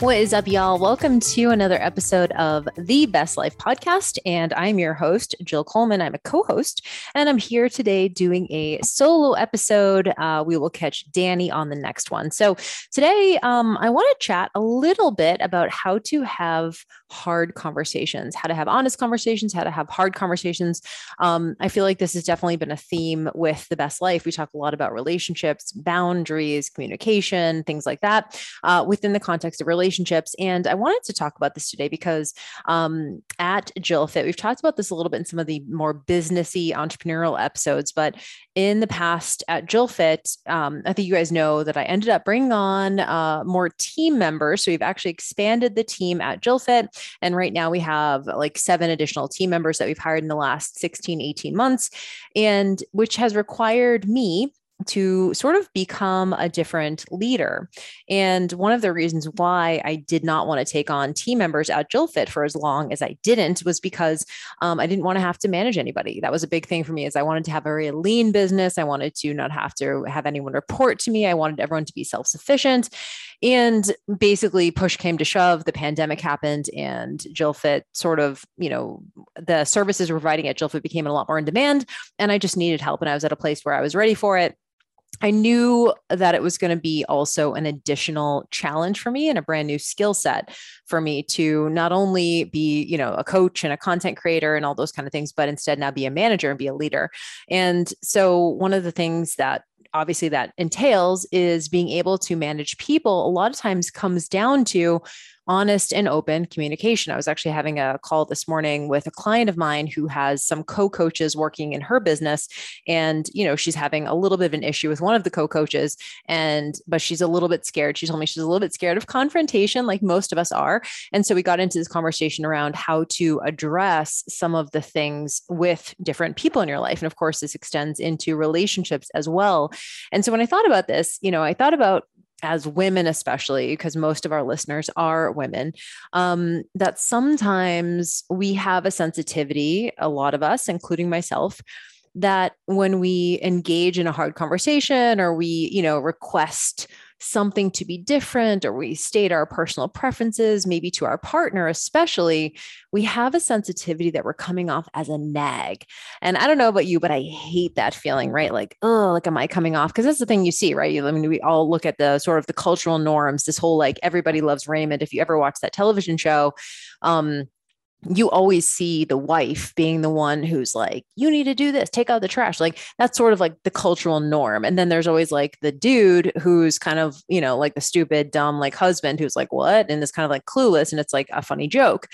What is up, y'all? Welcome to another episode of the Best Life podcast. And I'm your host, Jill Coleman. I'm a co host, and I'm here today doing a solo episode. Uh, we will catch Danny on the next one. So, today, um, I want to chat a little bit about how to have hard conversations, how to have honest conversations, how to have hard conversations. Um, I feel like this has definitely been a theme with the best life. We talk a lot about relationships, boundaries, communication, things like that uh, within the context of relationships. And I wanted to talk about this today because um, at Jill Fit, we've talked about this a little bit in some of the more businessy entrepreneurial episodes, but in the past at Jill Fit, um, I think you guys know that I ended up bringing on uh, more team members. So we've actually expanded the team at Jill Fit and right now we have like seven additional team members that we've hired in the last 16, 18 months, and which has required me to sort of become a different leader. And one of the reasons why I did not want to take on team members at JillFit for as long as I didn't was because um, I didn't want to have to manage anybody. That was a big thing for me is I wanted to have a very lean business. I wanted to not have to have anyone report to me. I wanted everyone to be self-sufficient. And basically push came to shove, the pandemic happened and JillFit sort of, you know, the services we're providing at JillFit became a lot more in demand. And I just needed help. And I was at a place where I was ready for it I knew that it was going to be also an additional challenge for me and a brand new skill set for me to not only be, you know, a coach and a content creator and all those kind of things, but instead now be a manager and be a leader. And so one of the things that obviously that entails is being able to manage people a lot of times comes down to honest and open communication. I was actually having a call this morning with a client of mine who has some co-coaches working in her business and you know she's having a little bit of an issue with one of the co-coaches and but she's a little bit scared. She told me she's a little bit scared of confrontation like most of us are. And so we got into this conversation around how to address some of the things with different people in your life and of course this extends into relationships as well. And so when I thought about this, you know, I thought about as women especially because most of our listeners are women um, that sometimes we have a sensitivity a lot of us including myself that when we engage in a hard conversation or we you know request something to be different or we state our personal preferences, maybe to our partner, especially, we have a sensitivity that we're coming off as a nag. And I don't know about you, but I hate that feeling, right? Like, oh, like, am I coming off? Because that's the thing you see, right? I mean, we all look at the sort of the cultural norms, this whole like everybody loves Raymond. If you ever watch that television show, um, you always see the wife being the one who's like, you need to do this, take out the trash. Like that's sort of like the cultural norm. And then there's always like the dude who's kind of, you know, like the stupid, dumb, like husband who's like, what? And is kind of like clueless. And it's like a funny joke.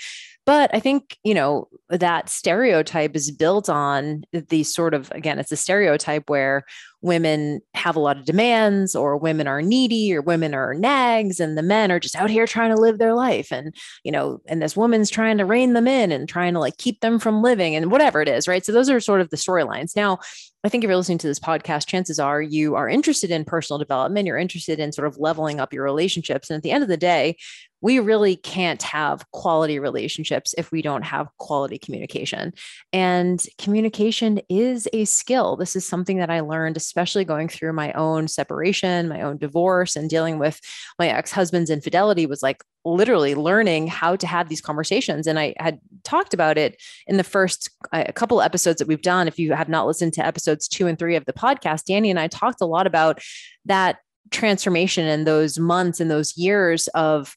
But I think, you know, that stereotype is built on the sort of, again, it's a stereotype where women have a lot of demands or women are needy or women are nags and the men are just out here trying to live their life. And, you know, and this woman's trying to rein them in and trying to like keep them from living and whatever it is. Right. So those are sort of the storylines. Now, I think if you're listening to this podcast, chances are you are interested in personal development. You're interested in sort of leveling up your relationships. And at the end of the day, we really can't have quality relationships if we don't have quality communication. And communication is a skill. This is something that I learned, especially going through my own separation, my own divorce, and dealing with my ex husband's infidelity was like literally learning how to have these conversations. And I had talked about it in the first a couple episodes that we've done. If you have not listened to episodes two and three of the podcast, Danny and I talked a lot about that transformation and those months and those years of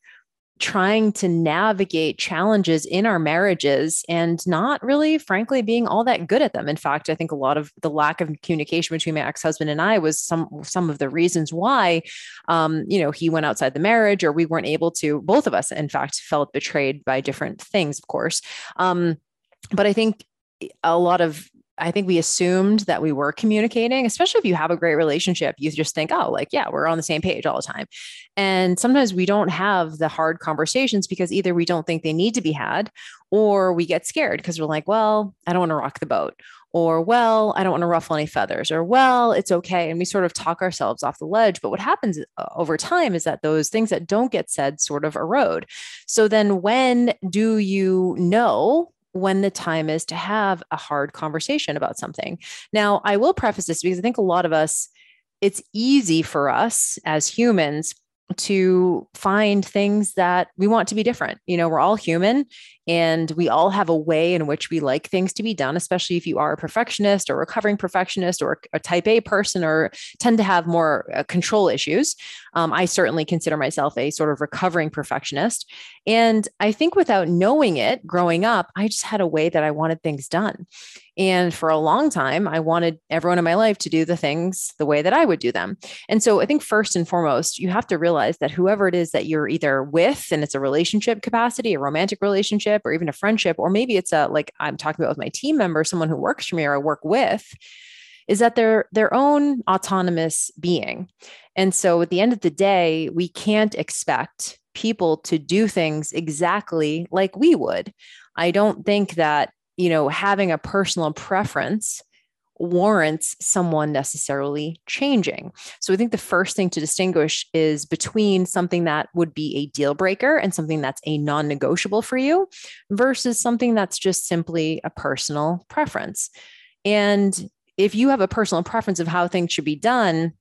trying to navigate challenges in our marriages and not really frankly being all that good at them. In fact i think a lot of the lack of communication between my ex-husband and i was some some of the reasons why um, you know he went outside the marriage or we weren't able to both of us in fact felt betrayed by different things of course. Um, but i think a lot of I think we assumed that we were communicating, especially if you have a great relationship, you just think, oh, like, yeah, we're on the same page all the time. And sometimes we don't have the hard conversations because either we don't think they need to be had or we get scared because we're like, well, I don't want to rock the boat or well i don't want to ruffle any feathers or well it's okay and we sort of talk ourselves off the ledge but what happens uh, over time is that those things that don't get said sort of erode so then when do you know when the time is to have a hard conversation about something. Now, I will preface this because I think a lot of us, it's easy for us as humans to find things that we want to be different. You know, we're all human and we all have a way in which we like things to be done, especially if you are a perfectionist or recovering perfectionist or a type A person or tend to have more uh, control issues. Um, I certainly consider myself a sort of recovering perfectionist. And I think without knowing it growing up, I just had a way that I wanted things done. And for a long time, I wanted everyone in my life to do the things the way that I would do them. And so I think first and foremost, you have to realize that whoever it is that you're either with, and it's a relationship capacity, a romantic relationship, or even a friendship, or maybe it's a like I'm talking about with my team member, someone who works for me or I work with, is that they're their own autonomous being. And so at the end of the day, we can't expect people to do things exactly like we would. I don't think that, you know, having a personal preference warrants someone necessarily changing. So I think the first thing to distinguish is between something that would be a deal breaker and something that's a non negotiable for you versus something that's just simply a personal preference. And if you have a personal preference of how things should be done,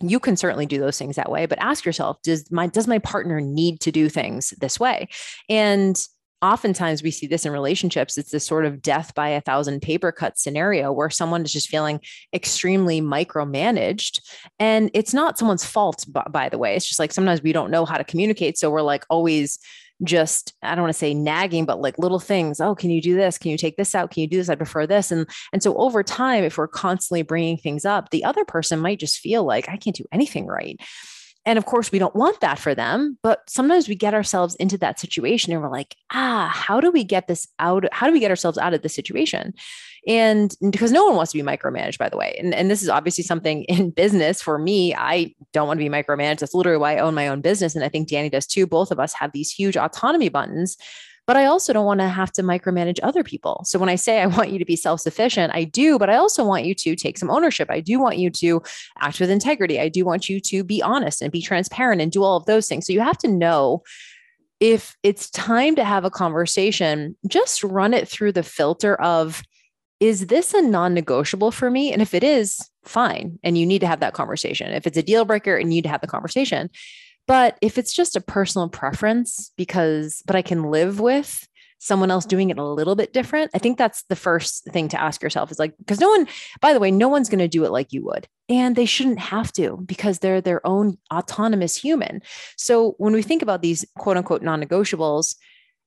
you can certainly do those things that way but ask yourself does my does my partner need to do things this way and oftentimes we see this in relationships it's this sort of death by a thousand paper cuts scenario where someone is just feeling extremely micromanaged. And it's not someone's fault by the way. It's just like sometimes we don't know how to communicate so we're like always just i don't want to say nagging but like little things oh can you do this? Can you take this out? Can you do this? I prefer this. And and so over time if we're constantly bringing things up the other person might just feel like i can't do anything right and of course, we don't want that for them, but sometimes we get ourselves into that situation and we're like, ah, how do we get this out? How do we get ourselves out of this situation? And because no one wants to be micromanaged, by the way. And, and this is obviously something in business for me. I don't want to be micromanaged. That's literally why I own my own business. And I think Danny does too. Both of us have these huge autonomy buttons but I also don't want to have to micromanage other people. So when I say I want you to be self sufficient, I do, but I also want you to take some ownership. I do want you to act with integrity. I do want you to be honest and be transparent and do all of those things. So you have to know if it's time to have a conversation, just run it through the filter of, is this a non negotiable for me? And if it is, fine. And you need to have that conversation. If it's a deal breaker and you need to have the conversation, but if it's just a personal preference, because, but I can live with someone else doing it a little bit different, I think that's the first thing to ask yourself is like, because no one, by the way, no one's going to do it like you would. And they shouldn't have to because they're their own autonomous human. So when we think about these quote unquote non negotiables,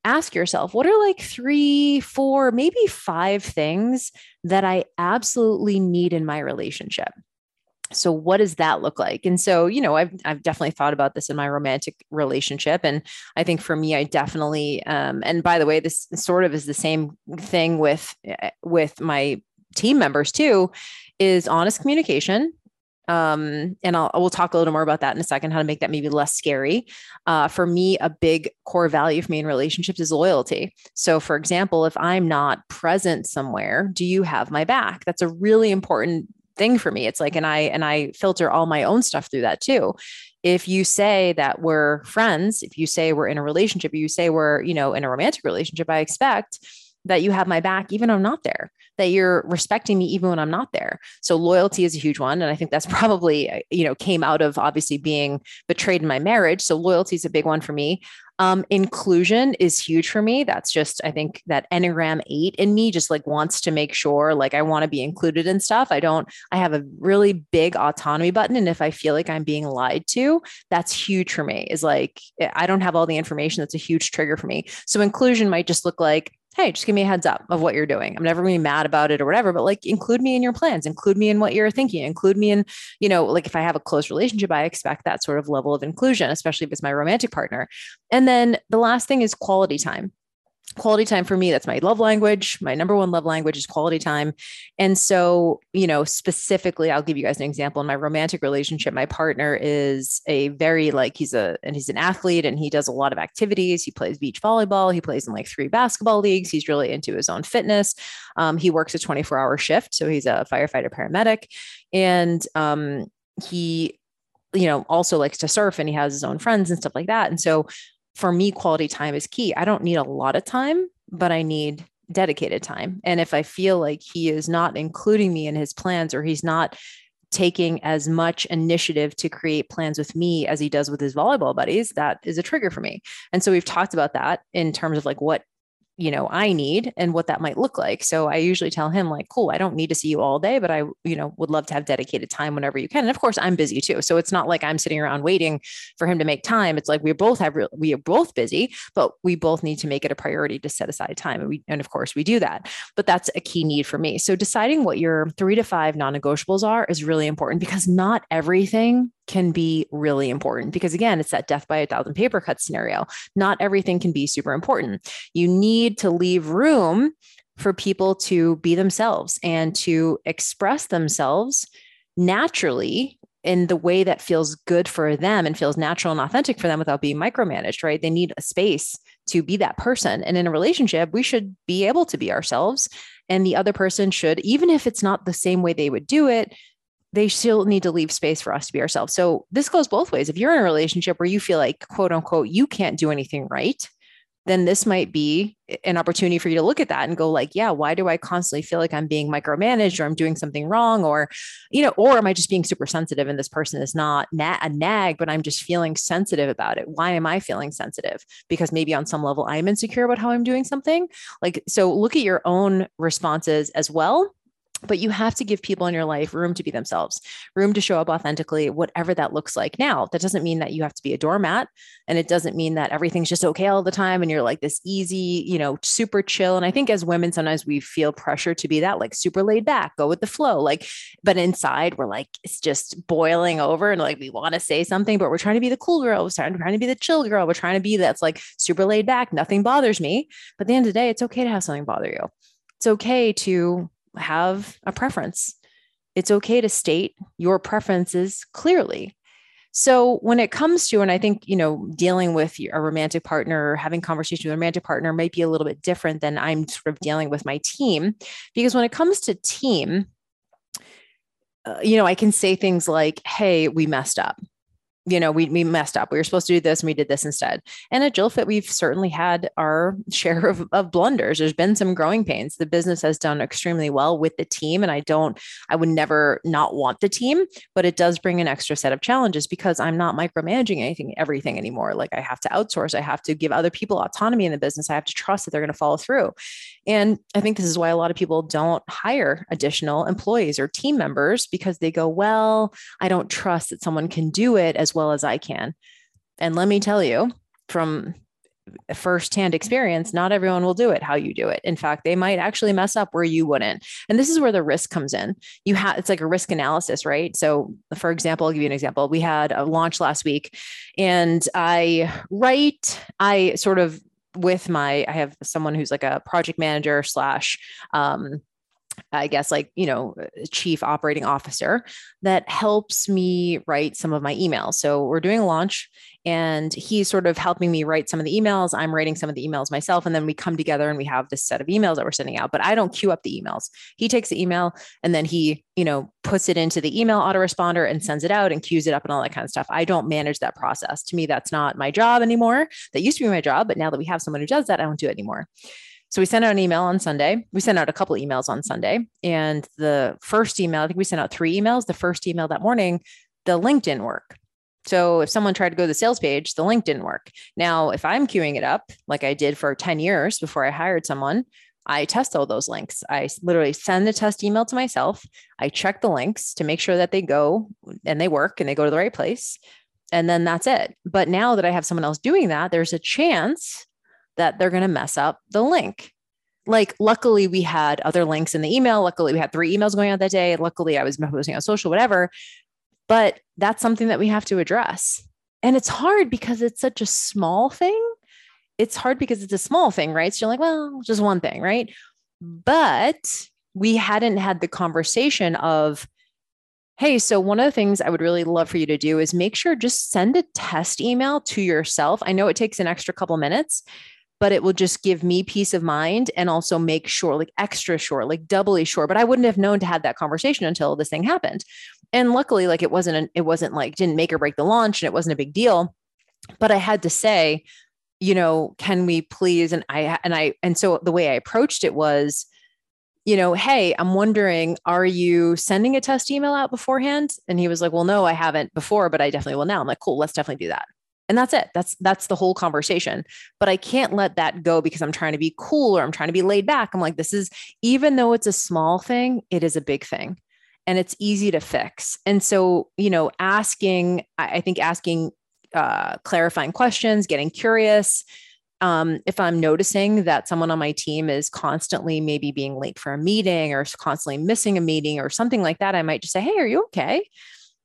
ask yourself what are like three, four, maybe five things that I absolutely need in my relationship? So what does that look like and so you know i've, I've definitely thought about this in my romantic relationship and i think for me i definitely um, and by the way this sort of is the same thing with eh, with my team members too is honest communication um, and I'll we'll talk a little more about that in a second, how to make that maybe less scary. Uh, for me, a big core value for me in relationships is loyalty. So, for example, if I'm not present somewhere, do you have my back? That's a really important thing for me. It's like, and I and I filter all my own stuff through that too. If you say that we're friends, if you say we're in a relationship, you say we're, you know, in a romantic relationship, I expect that you have my back even when I'm not there, that you're respecting me even when I'm not there. So loyalty is a huge one. And I think that's probably, uh, you know, came out of obviously being betrayed in my marriage. So loyalty is a big one for me. Um, inclusion is huge for me. That's just, I think that Enneagram eight in me just like wants to make sure like I want to be included in stuff. I don't, I have a really big autonomy button. And if I feel like I'm being lied to, that's huge for me is like, I don't have all the information. That's a huge trigger for me. So inclusion might just look like, hey, just give me a heads up of what you're doing. I'm never going to be mad about it or whatever, but like include me in your plans, include me in what you're thinking, include me in, you know, like if I have a close relationship, I expect that sort of level of inclusion, especially if it's my romantic partner. And then the last thing is quality time. Quality time for me that's my love language. My number one love language is quality time. And so you know specifically i'll give you guys an example. In my romantic relationship my partner is a very like he's a and he's an athlete and he does a lot of activities. He plays beach volleyball. He plays in like three basketball leagues. He's really into his own fitness. Um, he works a 24 hour shift so he's a firefighter paramedic. And um, he you know also likes to surf and he has his own friends and stuff like that. And so for me, quality time is key. I don't need a lot of time, but I need dedicated time. And if I feel like he is not including me in his plans or he's not taking as much initiative to create plans with me as he does with his volleyball buddies, that is a trigger for me. And so we've talked about that in terms of like what you know i need and what that might look like. So i usually tell him like cool i don't need to see you all day but i you know would love to have dedicated time whenever you can. And of course i'm busy too. So it's not like i'm sitting around waiting for him to make time. It's like we both have we are both busy but we both need to make it a priority to set aside time. And we and of course we do that. But that's a key need for me. So deciding what your 3 to 5 non-negotiables are is really important because not everything can be really important because again it's that death by a thousand paper cuts scenario not everything can be super important you need to leave room for people to be themselves and to express themselves naturally in the way that feels good for them and feels natural and authentic for them without being micromanaged, right? They need a space to be that person. And in a relationship, we should be able to be ourselves. And the other person should, even if it's not the same way they would do it, they still need to leave space for us to be ourselves. So this goes both ways. If you're in a relationship where you feel like, quote unquote, you can't do anything right, then this might be an opportunity for you to look at that and go like yeah why do i constantly feel like i'm being micromanaged or i'm doing something wrong? Or you know or am i just being super sensitive and this person is not na- a nag but i'm just feeling sensitive about it. Why am i feeling sensitive? Because maybe on some level i'm insecure about how i'm doing something. Like so look at your own responses as well but you have to give people in your life room to be themselves, room to show up authentically, whatever that looks like. Now, that doesn't mean that you have to be a doormat and it doesn't mean that everything's just okay all the time and you're like this easy, you know, super chill. And I think as women, sometimes we feel pressure to be that like super laid back, go with the flow. Like, but inside we're like, it's just boiling over and like we want to say something, but we're trying to be the cool girl. We're trying to be the chill girl. We're trying to be that's like super laid back. Nothing bothers me. But at the end of the day, it's okay to have something bother you. It's okay to have a preference. It's okay to state your preferences clearly. So when it comes to, and I think, you know, dealing with a romantic partner or having conversation with a romantic partner might be a little bit different than I'm sort of dealing with my team. Because when it comes to team, uh, you know, I can say things like, hey, we messed up you know, we, we messed up. We were supposed to do this and we did this instead. And at JillFit, we've certainly had our share of, of blunders. There's been some growing pains. The business has done extremely well with the team. And I don't, I would never not want the team, but it does bring an extra set of challenges because I'm not micromanaging anything, everything anymore. Like I have to outsource, I have to give other people autonomy in the business. I have to trust that they're going to follow through. And I think this is why a lot of people don't hire additional employees or team members because they go, well, I don't trust that someone can do it as well as I can. And let me tell you from firsthand experience, not everyone will do it how you do it. In fact, they might actually mess up where you wouldn't. And this is where the risk comes in. You have it's like a risk analysis, right? So, for example, I'll give you an example. We had a launch last week, and I write, I sort of with my i have someone who's like a project manager slash um, I guess, like, you know, chief operating officer that helps me write some of my emails. So we're doing a launch and he's sort of helping me write some of the emails. I'm writing some of the emails myself. And then we come together and we have this set of emails that we're sending out, but I don't queue up the emails. He takes the email and then he, you know, puts it into the email autoresponder and sends it out and queues it up and all that kind of stuff. I don't manage that process. To me, that's not my job anymore. That used to be my job, but now that we have someone who does that, I don't do it anymore. So we sent out an email on Sunday. We sent out a couple emails on Sunday. And the first email, I think we sent out three emails. The first email that morning, the link didn't work. So if someone tried to go to the sales page, the link didn't work. Now, if I'm queuing it up like I did for 10 years before I hired someone, I test all those links. I literally send the test email to myself. I check the links to make sure that they go and they work and they go to the right place. And then that's it. But now that I have someone else doing that, there's a chance that they're going to mess up the link. Like, luckily, we had other links in the email. Luckily, we had three emails going out that day. Luckily, I was posting on social, whatever. But that's something that we have to address. And it's hard because it's such a small thing. it's hard because it's a small thing, right? So you're like, well, just one thing, right? But we hadn't had the conversation of, hey, so one of the things I would really love for you to do is make sure just send a test email to yourself. I know it takes an extra couple minutes, but it will just give me peace of mind and also make sure, like extra sure, like doubly sure. But I wouldn't have known to have that conversation until this thing happened. And luckily, like it wasn't, an, it wasn't like didn't make or break the launch, and it wasn't a big deal. But I had to say, you know, can we please? And I and I and so the way I approached it was, you know, hey, I'm wondering, are you sending a test email out beforehand? And he was like, well, no, I haven't before, but I definitely will now. I'm like, cool, let's definitely do that and that's it. That's that's the whole conversation. But i can't let that go because i'm trying to be cool or i'm trying to be laid back. I'm like this is even though it's a small thing it is a big thing and it's easy to fix. And so you know asking i think asking uh, clarifying questions getting curious um, if I'm noticing that someone on my team is constantly maybe being late for a meeting or constantly missing a meeting or something like that, I might just say, Hey, are you okay?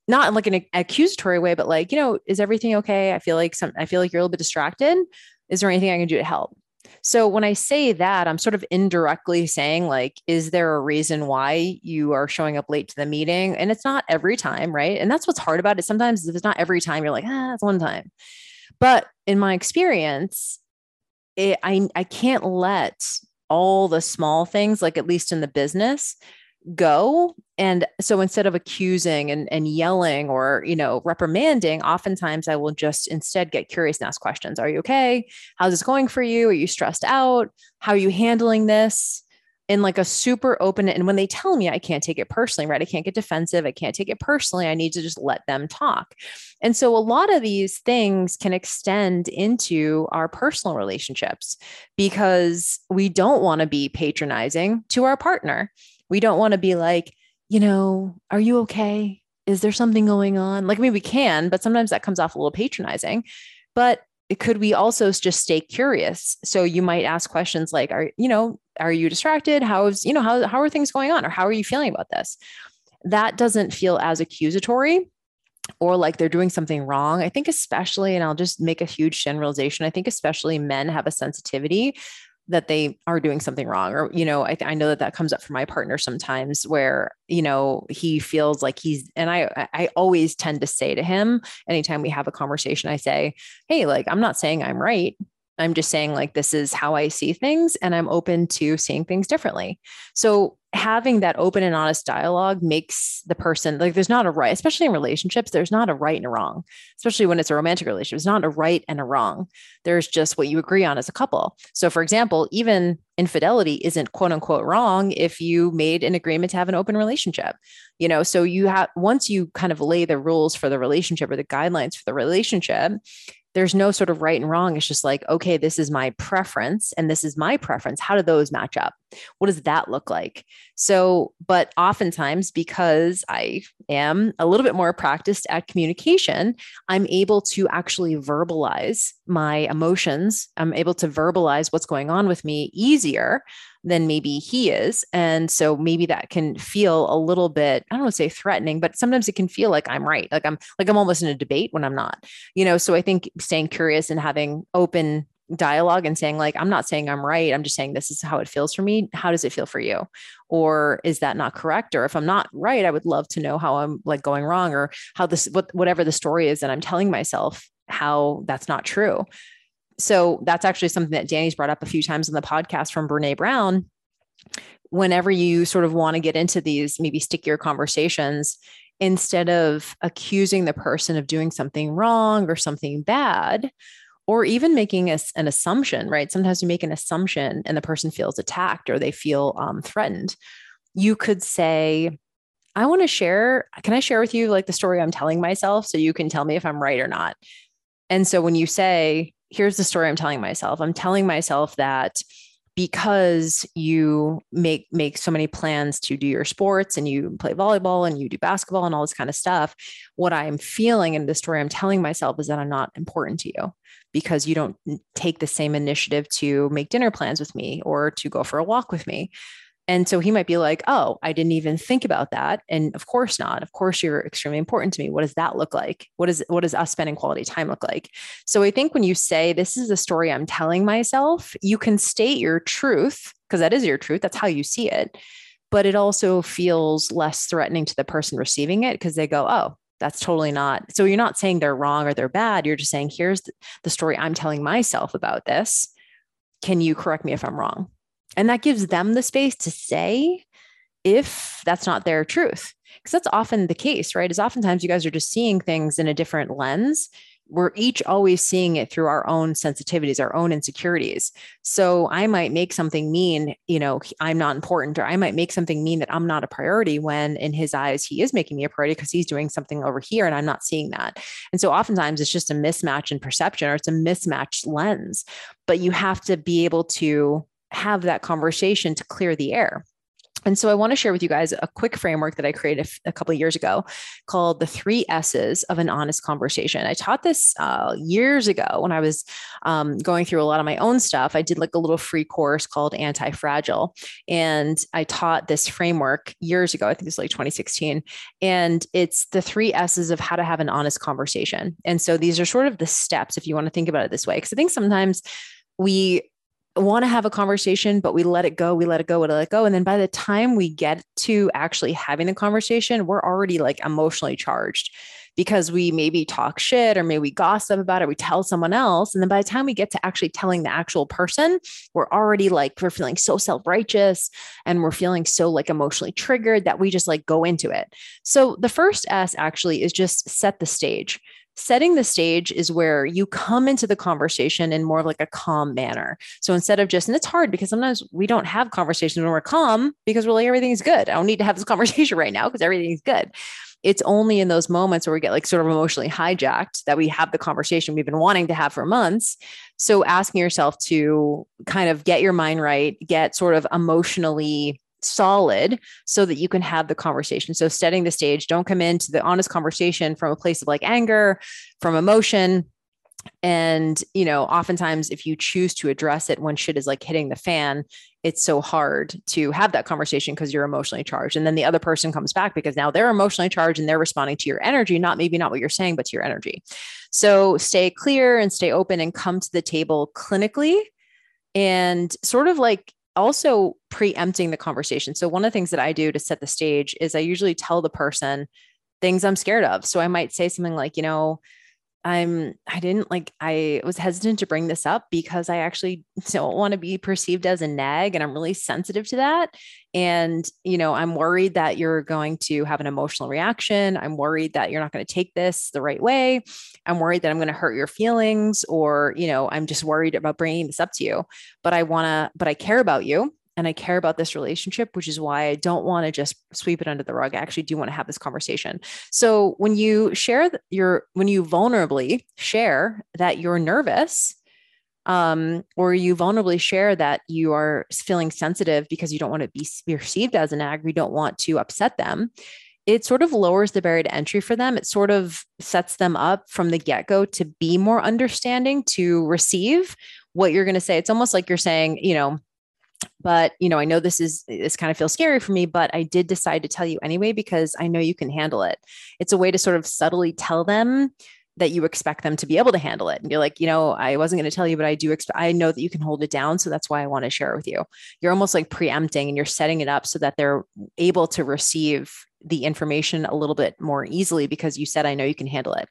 Not in like an accusatory way, but like, you know, is everything okay? I feel like some, I feel like you're a little bit distracted. Is there anything I can do to help? So when I say that, I'm sort of indirectly saying, like, is there a reason why you are showing up late to the meeting? And it's not every time, right? And that's what's hard about it. Sometimes if it's not every time, you're like, ah, it's one time. But in my experience, it, I I can't let all the small things, like at least in the business, go. And so instead of accusing and, and yelling or you know reprimanding oftentimes i will just instead get curious and ask questions. Are you okay? How's this going for you? Are you stressed out? How are you handling this? In like a super open and when they tell me i can't take it personally right? I can't get defensive. I can't take it personally. I need to just let them talk. And so a lot of these things can extend into our personal relationships because we don't want to be patronizing to our partner we don't want to be like, you know, are you okay? Is there something going on? Like, I mean, we can, but sometimes that comes off a little patronizing. But could we also just stay curious? So you might ask questions like, are, you know, are you distracted? How's, you know, how, how are things going on? Or how are you feeling about this? That doesn't feel as accusatory or like they're doing something wrong. I think, especially, and I'll just make a huge generalization, I think, especially men have a sensitivity that they are doing something wrong or you know I, I know that that comes up for my partner sometimes where you know he feels like he's and i i always tend to say to him anytime we have a conversation i say hey like i'm not saying i'm right I'm just saying, like, this is how I see things, and I'm open to seeing things differently. So, having that open and honest dialogue makes the person like, there's not a right, especially in relationships, there's not a right and a wrong, especially when it's a romantic relationship. It's not a right and a wrong. There's just what you agree on as a couple. So, for example, even infidelity isn't quote unquote wrong if you made an agreement to have an open relationship. You know, so you have once you kind of lay the rules for the relationship or the guidelines for the relationship, there's no sort of right and wrong. It's just like, okay, this is my preference and this is my preference. How do those match up? What does that look like? So, but oftentimes, because I am a little bit more practiced at communication, I'm able to actually verbalize my emotions. I'm able to verbalize what's going on with me easier than maybe he is. And so maybe that can feel a little bit, I don't want to say threatening, but sometimes it can feel like I'm right. Like I'm like I'm almost in a debate when I'm not. You know, so I think staying curious and having open dialogue and saying like i'm not saying i'm right. I'm just saying this is how it feels for me. How does it feel for you? Or is that not correct? Or if i'm not right i would love to know how i'm like going wrong or how this what, whatever the story is that i'm telling myself how that's not true. So that's actually something that Danny's brought up a few times in the podcast from Brene Brown. Whenever you sort of want to get into these maybe stickier conversations, instead of accusing the person of doing something wrong or something bad, or even making a, an assumption, right? Sometimes you make an assumption and the person feels attacked or they feel um, threatened. You could say, I want to share. Can I share with you like the story I'm telling myself so you can tell me if I'm right or not? And so when you say, here's the story I'm telling myself. I'm telling myself that because you make make so many plans to do your sports and you play volleyball and you do basketball and all this kind of stuff what i'm feeling and the story i'm telling myself is that i'm not important to you because you don't take the same initiative to make dinner plans with me or to go for a walk with me And so he might be like, oh, I didn't even think about that. And of course not. Of course, you're extremely important to me. What does that look like? What is what does us spending quality time look like? So I think when you say this is the story I'm telling myself, you can state your truth, because that is your truth. That's how you see it. But it also feels less threatening to the person receiving it because they go, oh, that's totally not. So you're not saying they're wrong or they're bad. You're just saying, here's the story I'm telling myself about this. Can you correct me if I'm wrong? And that gives them the space to say if that's not their truth. Because that's often the case, right? Is oftentimes you guys are just seeing things in a different lens. We're each always seeing it through our own sensitivities, our own insecurities. So I might make something mean, you know, I'm not important, or I might make something mean that I'm not a priority when in his eyes, he is making me a priority because he's doing something over here and I'm not seeing that. And so oftentimes it's just a mismatch in perception or it's a mismatched lens. But you have to be able to have that conversation to clear the air. And so I want to share with you guys a quick framework that I created a couple of years ago called the three S's of an honest conversation. I taught this uh, years ago when I was um, going through a lot of my own stuff. I did like a little free course called Anti Fragile. And I taught this framework years ago. I think it's like 2016. And it's the three S's of how to have an honest conversation. And so these are sort of the steps if you want to think about it this way. Because I think sometimes we want to have a conversation, but we let it go, we let it go, we let it go. And then by the time we get to actually having the conversation, we're already like emotionally charged because we maybe talk shit or maybe we gossip about it, we tell someone else. And then by the time we get to actually telling the actual person, we're already like, we're feeling so self righteous and we're feeling so like emotionally triggered that we just like go into it. So the first S actually is just set the stage setting the stage is where you come into the conversation in more of like a calm manner. So instead of just, and it's hard because sometimes we don't have conversations when we're calm because we're like, everything's good. I don't need to have this conversation right now because everything's good. It's only in those moments where we get like sort of emotionally hijacked that we have the conversation we've been wanting to have for months. So asking yourself to kind of get your mind right, get sort of emotionally solid so that you can have the conversation. So setting the stage, don't come into the honest conversation from a place of like anger, from emotion. And, you know, oftentimes if you choose to address it when shit is like hitting the fan, it's so hard to have that conversation because you're emotionally charged. And then the other person comes back because now they're emotionally charged and they're responding to your energy, not maybe not what you're saying, but to your energy. So stay clear and stay open and come to the table clinically and sort of like also preempting the conversation. So, one of the things that I do to set the stage is I usually tell the person things I'm scared of. So, I might say something like, you know, I'm I didn't like I was hesitant to bring this up because I actually don't want to be perceived as a nag and I'm really sensitive to that. And you know I'm worried that you're going to have an emotional reaction. I'm worried that you're not going to take this the right way. I'm worried that I'm going to hurt your feelings or you know I'm just worried about bringing this up to you. But I want to but I care about you and I care about this relationship, which is why I don't want to just sweep it under the rug. I actually do want to have this conversation. So when you share your, when you vulnerably share that you're nervous, um, or you vulnerably share that you are feeling sensitive because you don't want to be perceived as an ag, you don't want to upset them. It sort of lowers the barrier to entry for them. It sort of sets them up from the get go to be more understanding, to receive what you're going to say. It's almost like you're saying, you know, but you know i know this is this kind of feels scary for me but i did decide to tell you anyway because i know you can handle it. It's a way to sort of subtly tell them that you expect them to be able to handle it and you're like you know i wasn't going to tell you but i do expect i know that you can hold it down so that's why i want to share it with you. You're almost like preempting and you're setting it up so that they're able to receive the information a little bit more easily because you said i know you can handle it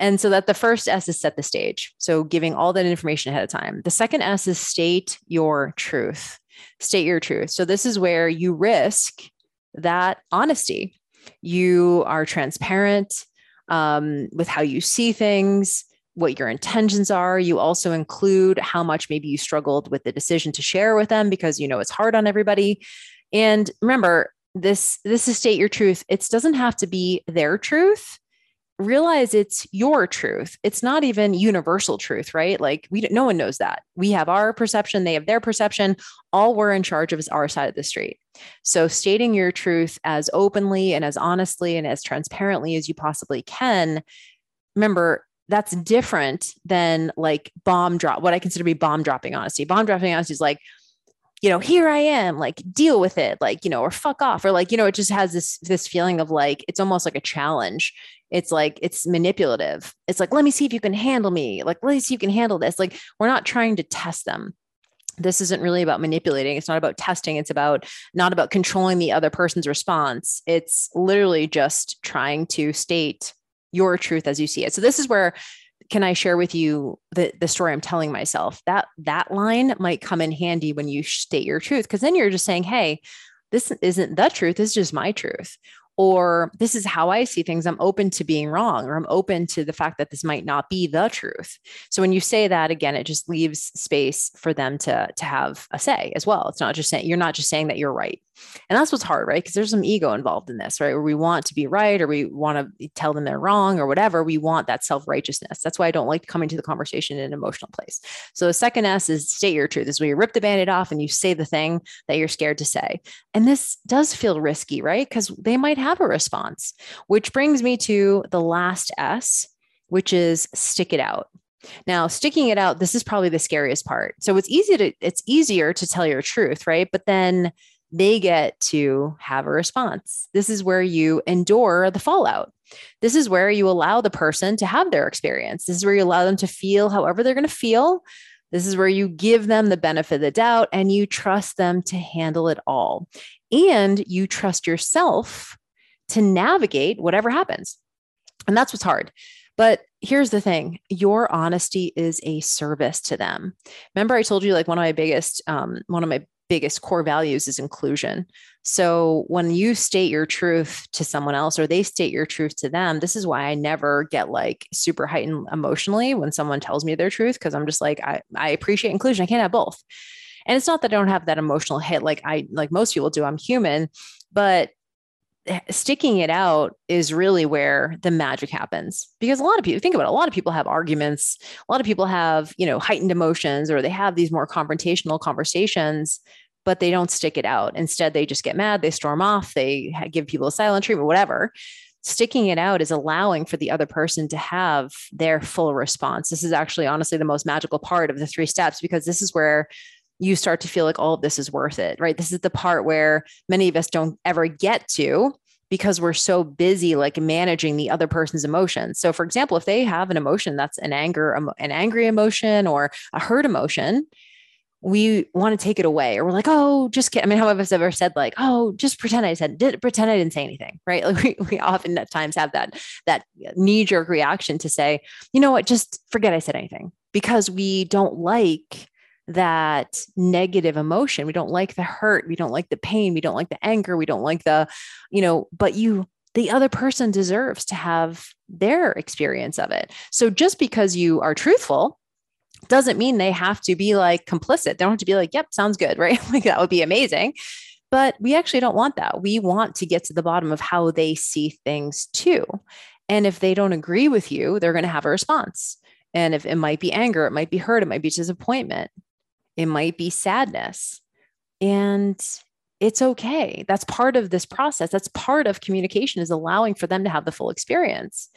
and so that the first S is set the stage. So giving all that information ahead of time. The second S is state your truth. State your truth. So this is where you risk that honesty. You are transparent um, with how you see things, what your intentions are. You also include how much maybe you struggled with the decision to share with them because you know it's hard on everybody. And remember, this this is state your truth. It doesn't have to be their truth realize it's your truth. It's not even universal truth, right? Like we no one knows that. We have our perception, they have their perception. All we're in charge of is our side of the street. So stating your truth as openly and as honestly and as transparently as you possibly can. Remember, that's different than like bomb drop, what I consider to be bomb dropping honesty. Bomb dropping honesty is like, you know, here I am, like deal with it, like, you know, or fuck off, or like, you know, it just has this this feeling of like it's almost like a challenge. It's like it's manipulative. It's like, let me see if you can handle me. Like, let me see if you can handle this. Like, we're not trying to test them. This isn't really about manipulating. It's not about testing. It's about not about controlling the other person's response. It's literally just trying to state your truth as you see it. So this is where can I share with you the, the story I'm telling myself? That that line might come in handy when you state your truth, because then you're just saying, hey, this isn't the truth, this is just my truth or this is how I see things. I'm open to being wrong, or I'm open to the fact that this might not be the truth. So when you say that again, it just leaves space for them to to have a say as well. It's not just saying you're not just saying that you're right. And that's what's hard, right? Because there's some ego involved in this, right? Where we want to be right or we want to tell them they're wrong or whatever. We want that self righteousness. That's why I don't like coming to the conversation in an emotional place. So the second S is state your truth. Is where you rip the band aid off and you say the thing that you're scared to say. And this does feel risky, right? Because they might have have a response, which brings me to the last S, which is stick it out. Now, sticking it out, this is probably the scariest part. So it's easy to it's easier to tell your truth, right? But then they get to have a response. This is where you endure the fallout. This is where you allow the person to have their experience. This is where you allow them to feel however they're going to feel. This is where you give them the benefit of the doubt and you trust them to handle it all. And you trust yourself to navigate whatever happens. And that's what's hard. But here's the thing your honesty is a service to them. Remember, I told you like one of my biggest, um, one of my biggest core values is inclusion. So when you state your truth to someone else or they state your truth to them, this is why I never get like super heightened emotionally when someone tells me their truth because I'm just like I, I appreciate inclusion. I can't have both. And it's not that I don't have that emotional hit like I like most people do. I'm human, but sticking it out is really where the magic happens. Because a lot of people think about it, a lot of people have arguments. A lot of people have you know heightened emotions or they have these more confrontational conversations but they don't stick it out. Instead they just get mad they storm off they give people a silent treatment whatever. Sticking it out is allowing for the other person to have their full response. This is actually honestly the most magical part of the three steps because this is where you start to feel like all of this is worth it, right? This is the part where many of us don't ever get to because we're so busy like managing the other person's emotions. So for example, if they have an emotion that's an anger an angry emotion or a hurt emotion, we want to take it away or we're like, oh, just kidding. I mean, how many of us ever said like, oh, just pretend I said, did, pretend I didn't say anything, right? Like we, we often at times have that, that knee jerk reaction to say, you know what, just forget I said anything because we don't like that negative emotion. We don't like the hurt. We don't like the pain. We don't like the anger. We don't like the, you know, but you, the other person deserves to have their experience of it. So just because you are truthful doesn't mean they have to be like complicit. They don't have to be like, yep, sounds good, right? like that would be amazing. But we actually don't want that. We want to get to the bottom of how they see things too. And if they don't agree with you, they're going to have a response. And if it might be anger, it might be hurt, it might be disappointment. It might be sadness. And it's okay. That's part of this process. That's part of communication is allowing for them to have the full experience.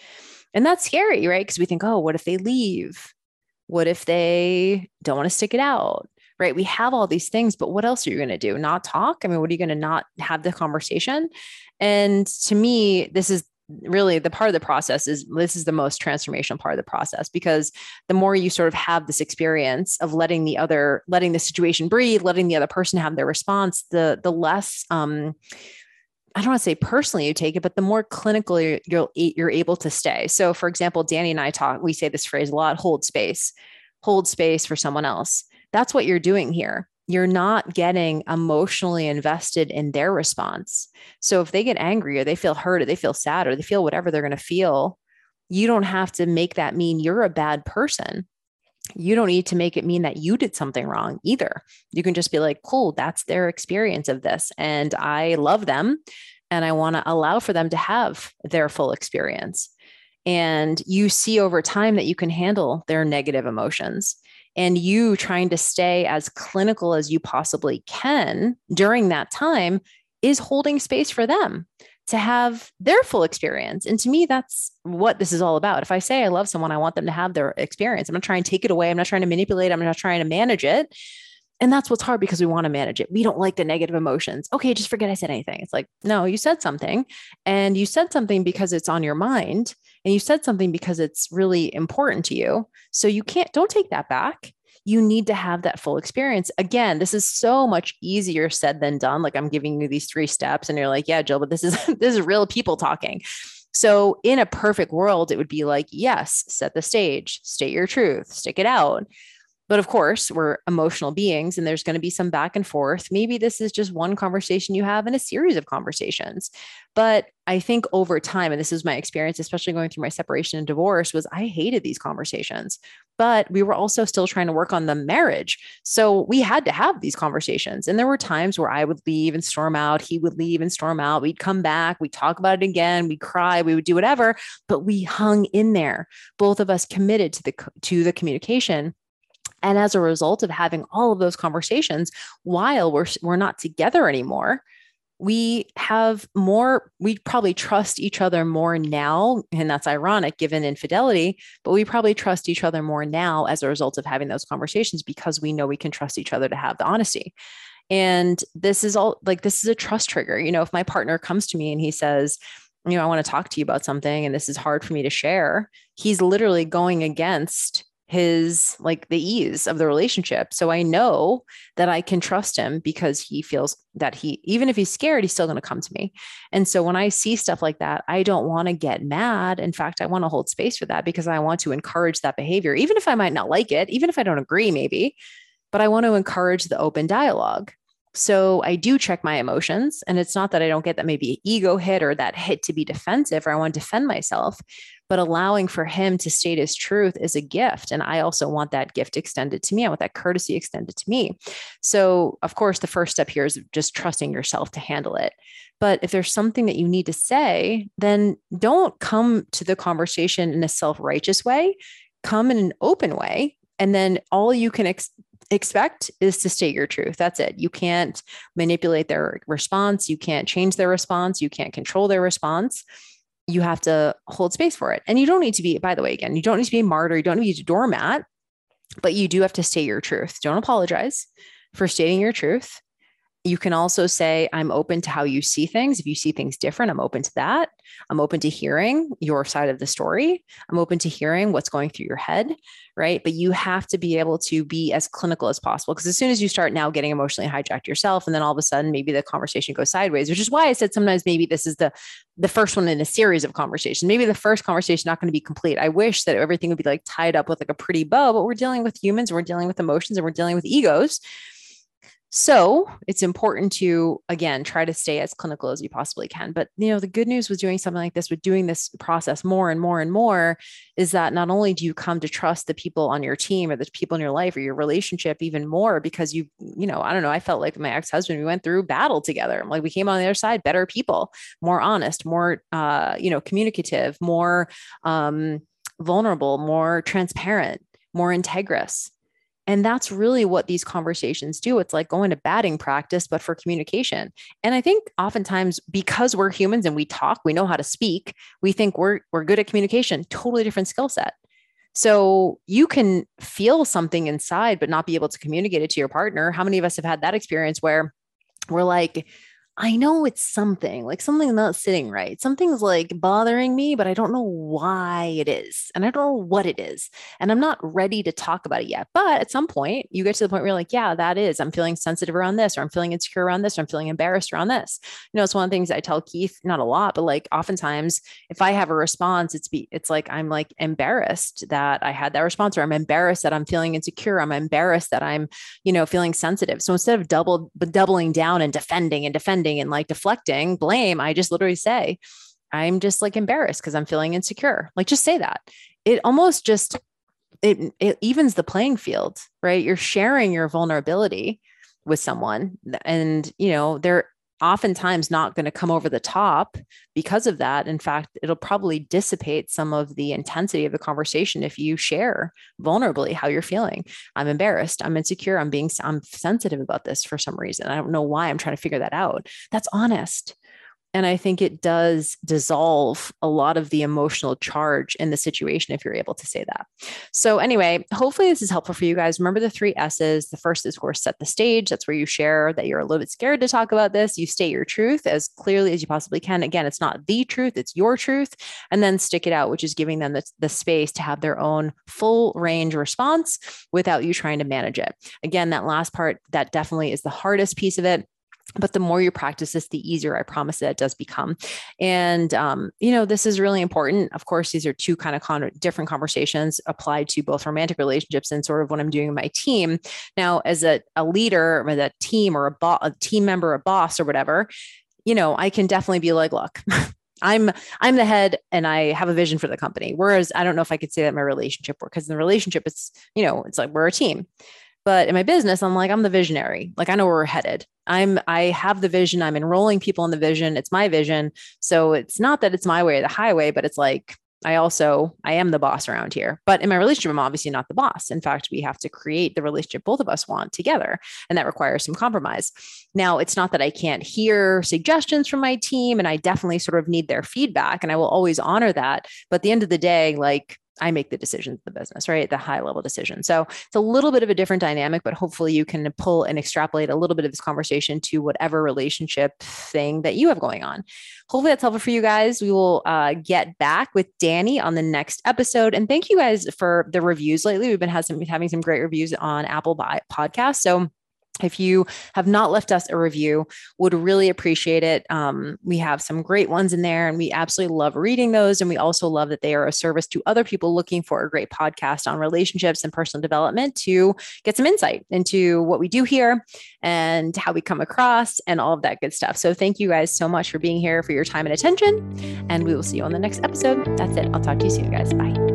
And that's scary, right? Because we think, oh, what if they leave? What if they don't want to stick it out? Right. We have all these things, but what else are you going to do? Not talk? I mean, what are you going to not have the conversation? And to me, this is really the part of the process is this is the most transformational part of the process because the more you sort of have this experience of letting the other letting the situation breathe letting the other person have their response the the less um I don't want to say personally you take it, but the more clinically you're, you're able to stay. So, for example, Danny and I talk, we say this phrase a lot hold space, hold space for someone else. That's what you're doing here you're not getting emotionally invested in their response. So if they get angry or they feel hurt or they feel sad or they feel whatever they're going to feel, you don't have to make that mean you're a bad person. You don't need to make it mean that you did something wrong either. You can just be like, cool, that's their experience of this. And I love them. And I want to allow for them to have their full experience. And you see over time that you can handle their negative emotions and you trying to stay as clinical as you possibly can during that time is holding space for them to have their full experience. And to me, that's what this is all about. If I say I love someone, I want them to have their experience. I'm not trying to take it away. I'm not trying to manipulate. I'm not trying to manage it. And that's what's hard because we want to manage it. We don't like the negative emotions. Okay, just forget I said anything. It's like, no, you said something and you said something because it's on your mind and you said something because it's really important to you. So you can't, don't take that back. You need to have that full experience. Again, this is so much easier said than done. Like I'm giving you these three steps and you're like, yeah, Jill, but this is, this is real people talking. So, in a perfect world, it would be like, yes, set the stage, state your truth, stick it out. But of course, we're emotional beings and there's going to be some back and forth. Maybe this is just one conversation you have in a series of conversations. But I think over time, and this is my experience, especially going through my separation and divorce, was I hated these conversations. But we were also still trying to work on the marriage. So we had to have these conversations. And there were times where I would leave and storm out. He would leave and storm out. We'd come back. We'd talk about it again. We'd cry. We would do whatever. But we hung in there. Both of us committed to the to the communication and as a result of having all of those conversations while we're, we're not together anymore, we have more, we probably trust each other more now. And that's ironic given infidelity, but we probably trust each other more now as a result of having those conversations because we know we can trust each other to have the honesty. And this is all like, this is a trust trigger. You know, if my partner comes to me and he says, you know, I want to talk to you about something and this is hard for me to share, he's literally going against his like the ease of the relationship. So I know that I can trust him because he feels that he, even if he's scared, he's still going to come to me. And so when I see stuff like that, I don't want to get mad. In fact, I want to hold space for that because I want to encourage that behavior, even if I might not like it, even if I don't agree, maybe, but I want to encourage the open dialogue. So I do check my emotions. And it's not that I don't get that maybe ego hit or that hit to be defensive or I want to defend myself, but allowing for him to state his truth is a gift. And I also want that gift extended to me. I want that courtesy extended to me. So, of course, the first step here is just trusting yourself to handle it. But if there's something that you need to say, then don't come to the conversation in a self righteous way, come in an open way. And then all you can ex- expect is to state your truth. That's it. You can't manipulate their response. You can't change their response. You can't control their response. You have to hold space for it. And you don't need to be, by the way, again, you don't need to be a martyr. You don't need to be a doormat, but you do have to state your truth. Don't apologize for stating your truth. You can also say, I'm open to how you see things. If you see things different, I'm open to that. I'm open to hearing your side of the story. I'm open to hearing what's going through your head, right? But you have to be able to be as clinical as possible. Because as soon as you start now getting emotionally hijacked yourself, and then all of a sudden maybe the conversation goes sideways, which is why I said sometimes maybe this is the the first one in a series of conversations. Maybe the first conversation not going to be complete. I wish that everything would be like tied up with like a pretty bow, but we're dealing with humans, we're dealing with emotions, and we're dealing with egos. So it's important to, again, try to stay as clinical as you possibly can. But, you know, the good news with doing something like this, with doing this process more and more and more, is that not only do you come to trust the people on your team or the people in your life or your relationship even more because you, you know, I don't know, I felt like my ex husband, we went through battle together. Like we came on the other side better people, more honest, more, uh, you know, communicative, more um, vulnerable, more transparent, more integrous and that's really what these conversations do. It's like going to batting practice, but for communication. And I think oftentimes because we're humans and we talk, we know how to speak, we think we're we're good at communication, totally different skill set. So you can feel something inside, but not be able to communicate it to your partner. How many of us have had that experience where we're like, I know it's something like something not sitting right. Something's like bothering me, but I don't know why it is. And I don't know what it is. And I'm not ready to talk about it yet. But at some point, you get to the point where you're like, yeah, that is. I'm feeling sensitive around this, or I'm feeling insecure around this, or I'm feeling embarrassed around this. You know, it's one of the things I tell Keith, not a lot, but like oftentimes if I have a response, it's be it's like I'm like embarrassed that I had that response, or I'm embarrassed that I'm feeling insecure. I'm embarrassed that I'm, you know, feeling sensitive. So instead of double doubling down and defending and defending and like deflecting blame, I just literally say, I'm just like embarrassed because I'm feeling insecure. Like just say that. It almost just it it evens the playing field, right? You're sharing your vulnerability with someone and you know, they're oftentimes not going to come over the top because of that. In fact, it'll probably dissipate some of the intensity of the conversation if you share vulnerably how you're feeling. I'm embarrassed. I'm insecure. I'm being, I'm sensitive about this for some reason. I don't know why. I'm trying to figure that out. That's honest. And I think it does dissolve a lot of the emotional charge in the situation if you're able to say that. So, anyway, hopefully this is helpful for you guys. Remember the three S's. The first is, of course, set the stage. That's where you share that you're a little bit scared to talk about this. You state your truth as clearly as you possibly can. Again, it's not the truth, it's your truth. And then stick it out, which is giving them the, the space to have their own full range response without you trying to manage it. Again, that last part, that definitely is the hardest piece of it but the more you practice this the easier i promise that it does become and um, you know this is really important of course these are two kind of con- different conversations applied to both romantic relationships and sort of what i'm doing in my team now as a, a leader or a team or a, bo- a team member a boss or whatever you know i can definitely be like look I'm I'm the head and I have a vision for the company. Whereas I don't know if I could say that in my relationship work because in the relationship it's you know it's like we're a team. But in my business, I'm like, I'm the visionary. Like I know where we're headed. I'm I have the vision. I'm enrolling people in the vision. It's my vision. So it's not that it's my way or the highway, but it's like I also I am the boss around here. But in my relationship, I'm obviously not the boss. In fact, we have to create the relationship both of us want together, and that requires some compromise. Now, it's not that I can't hear suggestions from my team, and I definitely sort of need their feedback, and I will always honor that. But at the end of the day, like I make the decisions of the business, right? The high level decision. So it's a little bit of a different dynamic, but hopefully you can pull and extrapolate a little bit of this conversation to whatever relationship thing that you have going on. Hopefully that's helpful for you guys. We will uh, get back with Danny on the next episode. And thank you guys for the reviews lately. We've been having some, having some great reviews on Apple Podcasts. So if you have not left us a review would really appreciate it. Um, we have some great ones in there and we absolutely love reading those and we also love that they are a service to other people looking for a great podcast on relationships and personal development to get some insight into what we do here and how we come across and all of that good stuff. So thank you guys so much for being here for your time and attention and we will see you on the next episode. That's it. I'll talk to you soon guys. Bye